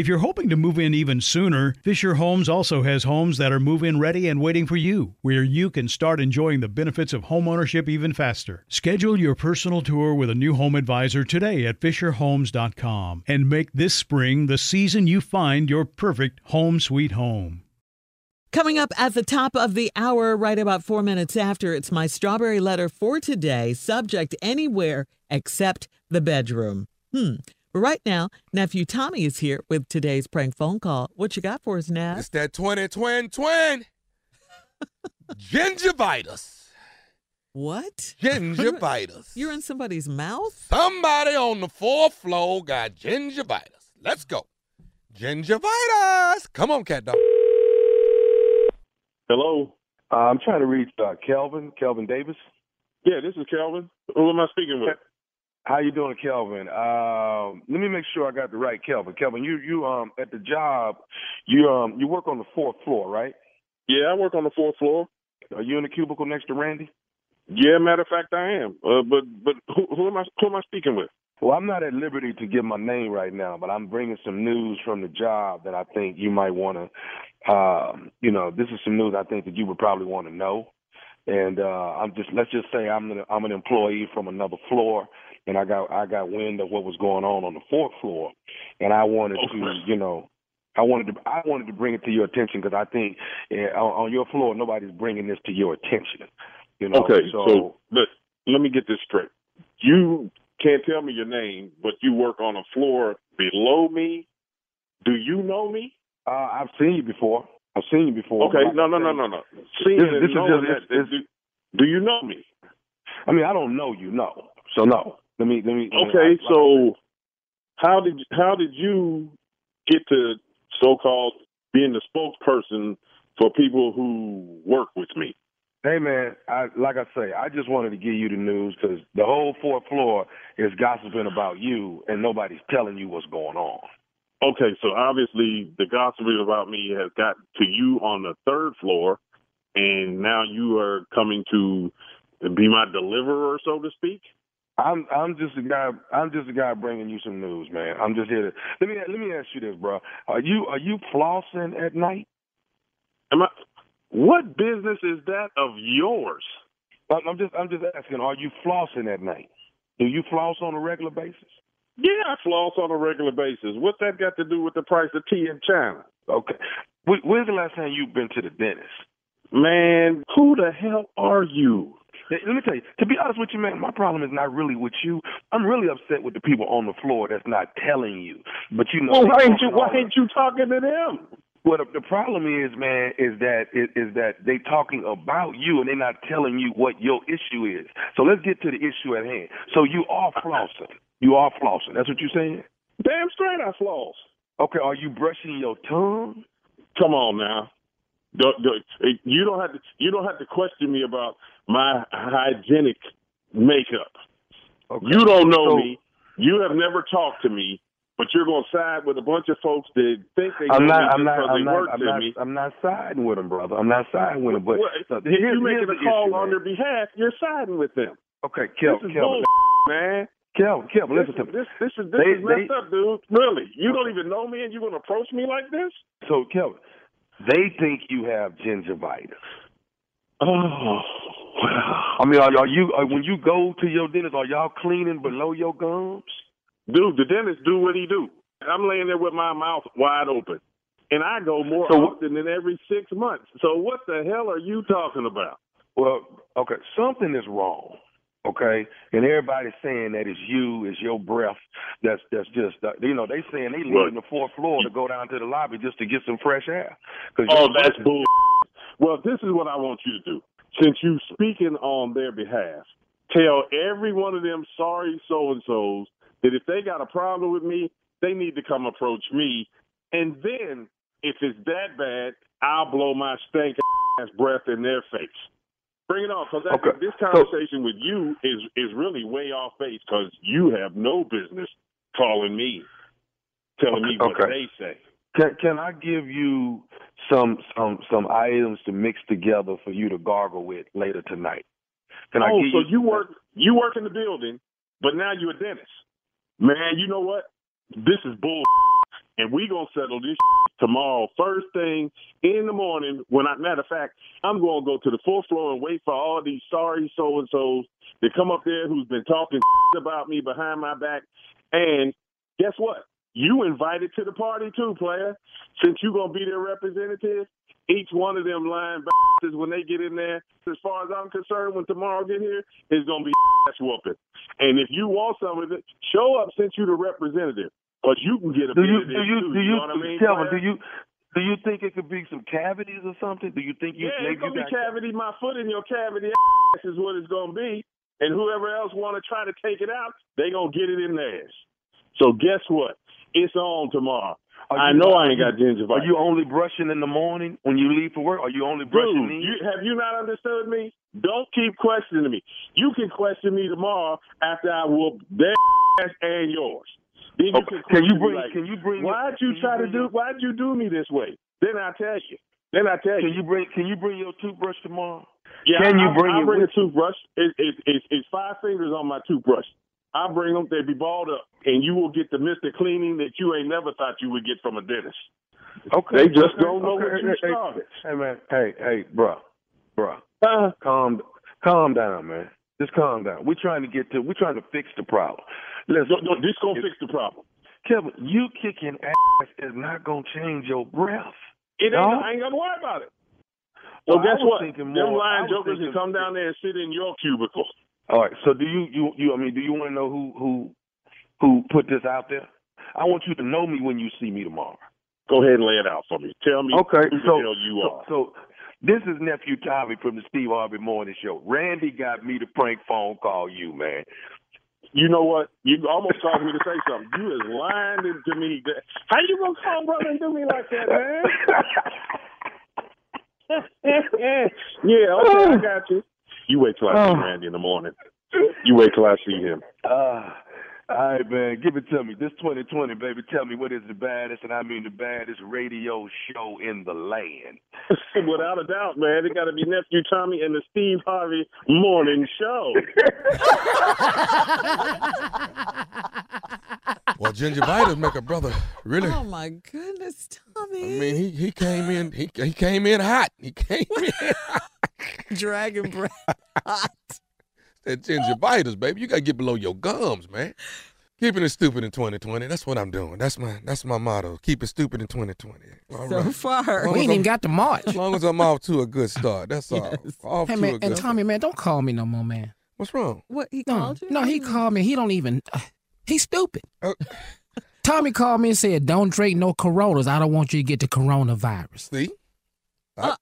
If you're hoping to move in even sooner, Fisher Homes also has homes that are move in ready and waiting for you, where you can start enjoying the benefits of homeownership even faster. Schedule your personal tour with a new home advisor today at FisherHomes.com and make this spring the season you find your perfect home sweet home. Coming up at the top of the hour, right about four minutes after, it's my strawberry letter for today, subject anywhere except the bedroom. Hmm. But right now, nephew Tommy is here with today's prank phone call. What you got for us, Nav? It's that twin twin twin. Gingivitis. What? Gingivitis. You're in somebody's mouth? Somebody on the fourth floor got gingivitis. Let's go. Gingivitis. Come on, cat dog. Hello. Uh, I'm trying to reach uh, Kelvin, Kelvin Davis. Yeah, this is Kelvin. Who am I speaking with? How you doing, Kelvin? Um, let me make sure I got the right Kelvin. Kelvin, you you um at the job, you um you work on the fourth floor, right? Yeah, I work on the fourth floor. Are you in the cubicle next to Randy? Yeah, matter of fact, I am. Uh, but but who, who am I who am I speaking with? Well, I'm not at liberty to give my name right now, but I'm bringing some news from the job that I think you might want to, um, you know, this is some news I think that you would probably want to know. And uh, I'm just let's just say I'm an, I'm an employee from another floor, and I got I got wind of what was going on on the fourth floor, and I wanted okay. to, you know, I wanted to I wanted to bring it to your attention because I think uh, on, on your floor nobody's bringing this to your attention. You know, okay, so, so let, let me get this straight. You can't tell me your name, but you work on a floor below me. Do you know me? Uh, I've seen you before. I've seen you before. Okay, no, no, no, no, no. Seeing This- this is just- that, this- do, do you know me? I mean, I don't know you, no. So no. Let me let me. let me- Okay, so how did how did you get to so called being the spokesperson for people who work with me? Hey man, I like I say, I just wanted to give you the news because the whole fourth floor is gossiping about you, and nobody's telling you what's going on. Okay, so obviously the gossiping about me has got to you on the third floor, and now you are coming to be my deliverer, so to speak. I'm I'm just a guy. I'm just a guy bringing you some news, man. I'm just here to let me let me ask you this, bro. Are you are you flossing at night? Am I? What business is that of yours? I'm I'm just I'm just asking. Are you flossing at night? Do you floss on a regular basis? Yeah, I floss on a regular basis. What's that got to do with the price of tea in China? Okay. When's the last time you've been to the dentist? Man, who the hell are you? Let me tell you. To be honest with you, man, my problem is not really with you. I'm really upset with the people on the floor that's not telling you. But you know, Well, why ain't you why ain't you talking to them? Well, the, the problem is, man, is that is, is that they talking about you and they're not telling you what your issue is. So let's get to the issue at hand. So you are flossing. You are flossing. That's what you're saying. Damn straight I floss. Okay. Are you brushing your tongue? Come on now. You don't have to you don't have to question me about my hygienic makeup. Okay. You don't know So- me. You have never talked to me, but you're going to side with a bunch of folks that think they I'm not. me I'm not. I'm not. I'm not. me. I'm not siding with them, brother. I'm not siding with them. But Well, if here- you're making a call issue, on man. their behalf, you're siding with them. Okay, Kel, this is bull, man. Kelvin, This, listen to me. this, this is this They- is messed they- up, dude. Really, you don't even know me, and you're going to approach me like this? So, Kelvin, they think you have gingivitis. Oh, I mean, are, are you are, when you go to your dentist? Are y'all cleaning below your gums? dude, the dentist do what he do. I'm laying there with my mouth wide open, and I go more So- often than every six months. So what the hell are you talking about? Well, okay, something is wrong. Okay, and everybody's saying that it's you, it's your breath. That's that's just uh, you know they saying they leaving the fourth floor to go down to the lobby just to get some fresh air. 'Cause Oh, that's bull. Well, this is what I want you to do. Since you speaking on their behalf, tell every one of them sorry so and so's that if they got a problem with me, they need to come approach me. And then, if it's that bad, I'll blow my stank ass breath in their face. Bring it on, because Okay, this so- conversation with you is is really way off base because you have no business calling me, telling me what Okay. they say. Can can I give you some some some items to mix together for you to gargle with later tonight? Can I oh, give so you work you work in the building, but now you're a dentist. Man, you know what? This is bull, and we gonna settle this tomorrow first thing in the morning. When I matter of fact, I'm gonna go to the fourth floor and wait for all these sorry so and so's to come up there who's been talking about me behind my back. And guess what? You invited to the party too, player. Since you're gonna be their representative, each one of them lying bastards when they get in there, as far as I'm concerned, when tomorrow get here, is gonna be ass whooping. And if you want some of it, show up since you're the representative, because you can get a do you do you too. do you you, know what I mean, Kelvin, do you do you think it could be some cavities or something? Do you think you Yeah, it's gonna be cavity. My foot in your cavity ass is what it's gonna be. And whoever else want to try to take it out, they gonna get it in theirs. So guess what? It's on tomorrow. I know I ain't got gingivitis. Are you only brushing in the morning when you leave for work? Are you only brushing Dude, you, have you not understood me? Don't keep questioning me. You can question me tomorrow after I whoop their ass and yours. Then you Okay, can, you bring- like, can you bring- Why'd you can you try to do? Why'd you do me this way? Then I tell you. Then I tell you. Can you. you bring Can you bring your toothbrush tomorrow? Yeah, Can you I, bring I it bring a toothbrush. It, it, it, it's five fingers on my toothbrush. I bring them. They be balled up, and you will get the Mister Cleaning that you ain't never thought you would get from a dentist. Okay. They just okay, don't know okay, what you hey, hey, started. Hey man, hey, hey, bruh, bruh, Uh, calm, calm down, man. Just calm down. We're trying to get to. We're trying to fix the problem. Listen, no, no, this gonna fix the problem. Kevin, you kicking ass is not gonna change your breath. It ain't. No? I ain't gonna worry about it. So Well, guess what? thinking Them more- lying jokers can come down there and sit in your cubicle. All right. So do you you you? I mean, do you want to know who who who put this out there? I want you to know me when you see me tomorrow. Go ahead and lay it out for me. Tell me Okay, who so you so, are. so this is nephew Tommy from the Steve Harvey Morning Show. Randy got me to prank phone call you, man. You know what? You almost caused me to say something. You is lying to me. How you gonna call brother and do me like that, man? yeah, okay, I got you. You wait till I see Oh. Randy in the morning. You wait till I see him. Uh, All right, man, give it to me. This 2020, baby, tell me what is the baddest, and I mean the baddest radio show in the land. Without a doubt, man. It got to be Nephew Tommy and the Steve Harvey Morning Show. Well, Ginger gingivitis make a brother really. Oh my goodness, Tommy. I mean, he he came in he he came in hot. He came in hot. Dragon breath. Hot. That gingivitis, baby. You gotta get below your gums, man. Keeping it stupid in 2020. That's what I'm doing. That's my that's my motto. Keep it stupid in 2020. All So right. far. We ain't I'm- even got to March. As long as I'm off to a good start. That's all. Off Hey to man, a and Tommy, man, don't call me no more, man. What's wrong? What he No, called you? no, he called me. He don't even. Uh, he's stupid. Uh, Tommy called me and said, "Don't drink no Coronas. I don't want you to get the coronavirus. see? I- Uh,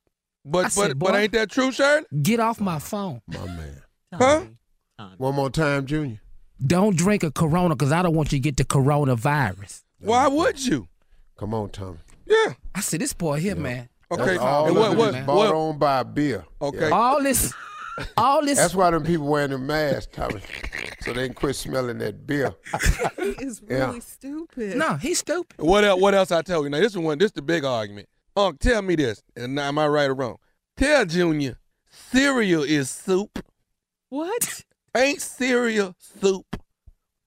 but I said, but but ain't that true, Shirley? Get off my phone. My man. Huh? One more time, Junior. Don't drink a Corona because I don't want you to get the coronavirus." Why would you? Come on, Tommy. Yeah. I said, "This boy here, man. Okay. That's all and of what it what is bought what? on by beer. Okay. All this, all this. That's why them people wearing the mask, Tommy, so they can quit smelling that beer. He is Yeah. really stupid. no, he's stupid. What else? What else I tell you? Now this is one. This is the big argument. Unc, tell me this, and am I right or wrong? Tell Junior, cereal is soup. What? Ain't cereal soup?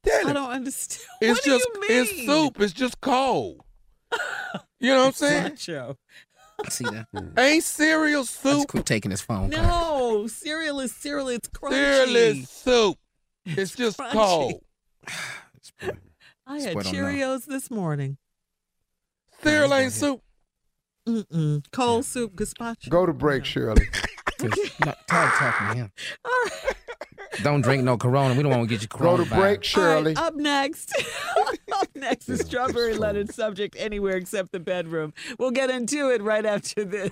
Tell I don't understand. It's what do just you mean? it's soup. It's just cold. You know what I'm saying? Macho. See that? Hmm. Ain't cereal I just soup? quit taking his phone. call. No, cereal is cereal. It's crunchy. Cereal is soup. It's just crunchy. cold. I This had boy don't know. Cheerios this morning. Cereal ain't soup. Mm-mm. Cold soup, gazpacho. Go to break, Shirley. Just- no, talk, talk to him. All right. Don't drink no Corona. We don't want to get you Go to break, All right, Shirley. up next. up next is Strawberry Letter subject anywhere except the bedroom. We'll get into it right after this.